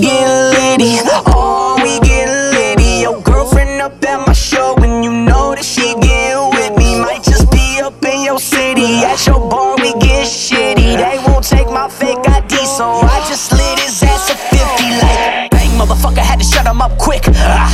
get litty. Oh, we get litty. Your girlfriend up at my show, and you know that she get with me. Might just be up in your city. At your bar, we get shitty. They won't take my fake ID, so I just slid his ass a 50 like. Bang, motherfucker, had to shut him up quick. Ah,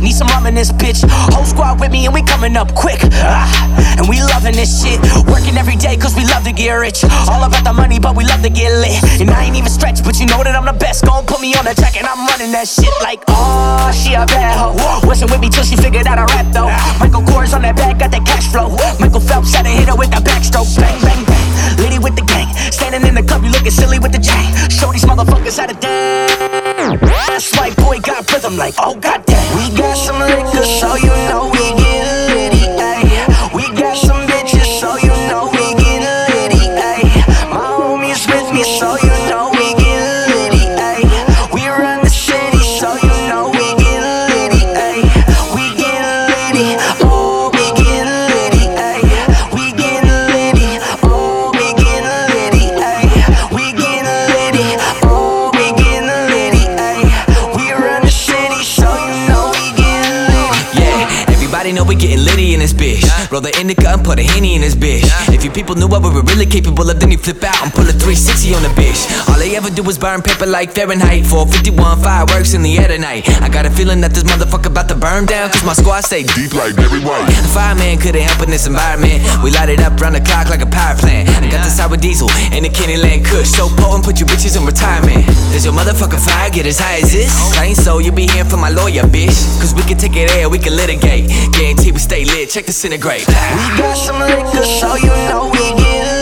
need some rum in this bitch. Whole squad with me, and we coming up quick. Ah, and we loving this shit. Working every day, cause we love to get rich. All about the money, but we love to get lit. And I ain't even stretched, but you know that I'm the best. Put me on the track, and I'm running that shit like, oh, she a bad hoe. Wasn't with me till she figured out a rap though. Michael Kors on that back, got that cash flow. Michael Phelps had to hit her with that backstroke. Bang, bang, bang. Litty with the gang. Standing in the club, you looking silly with the chain. Show these motherfuckers how to dance. That's white boy got rhythm like, oh goddamn. We got some liquor, everybody know we getting litty in this bitch. Roll the indica and put a henny in this bitch. If you people knew what we were really capable of, then you flip out and pull a 360 on the bitch. All they ever do is burn paper like Fahrenheit. 451 fireworks in the air tonight. I got a feeling that this motherfucker about to burn down, cause my squad stay deep. Like Barry White. The fireman couldn't help in this environment. We light it up round the clock like a power plant. I got the sour diesel and the Kenny Land Kush. So potent, put you bitches in retirement. Does your motherfucking fire get as high as this? Plain so you be hearing from my lawyer, bitch. Cause we can take it there, we can litigate. Guarantee we stay lit, check disintegrate. We got some liquor, so you know we get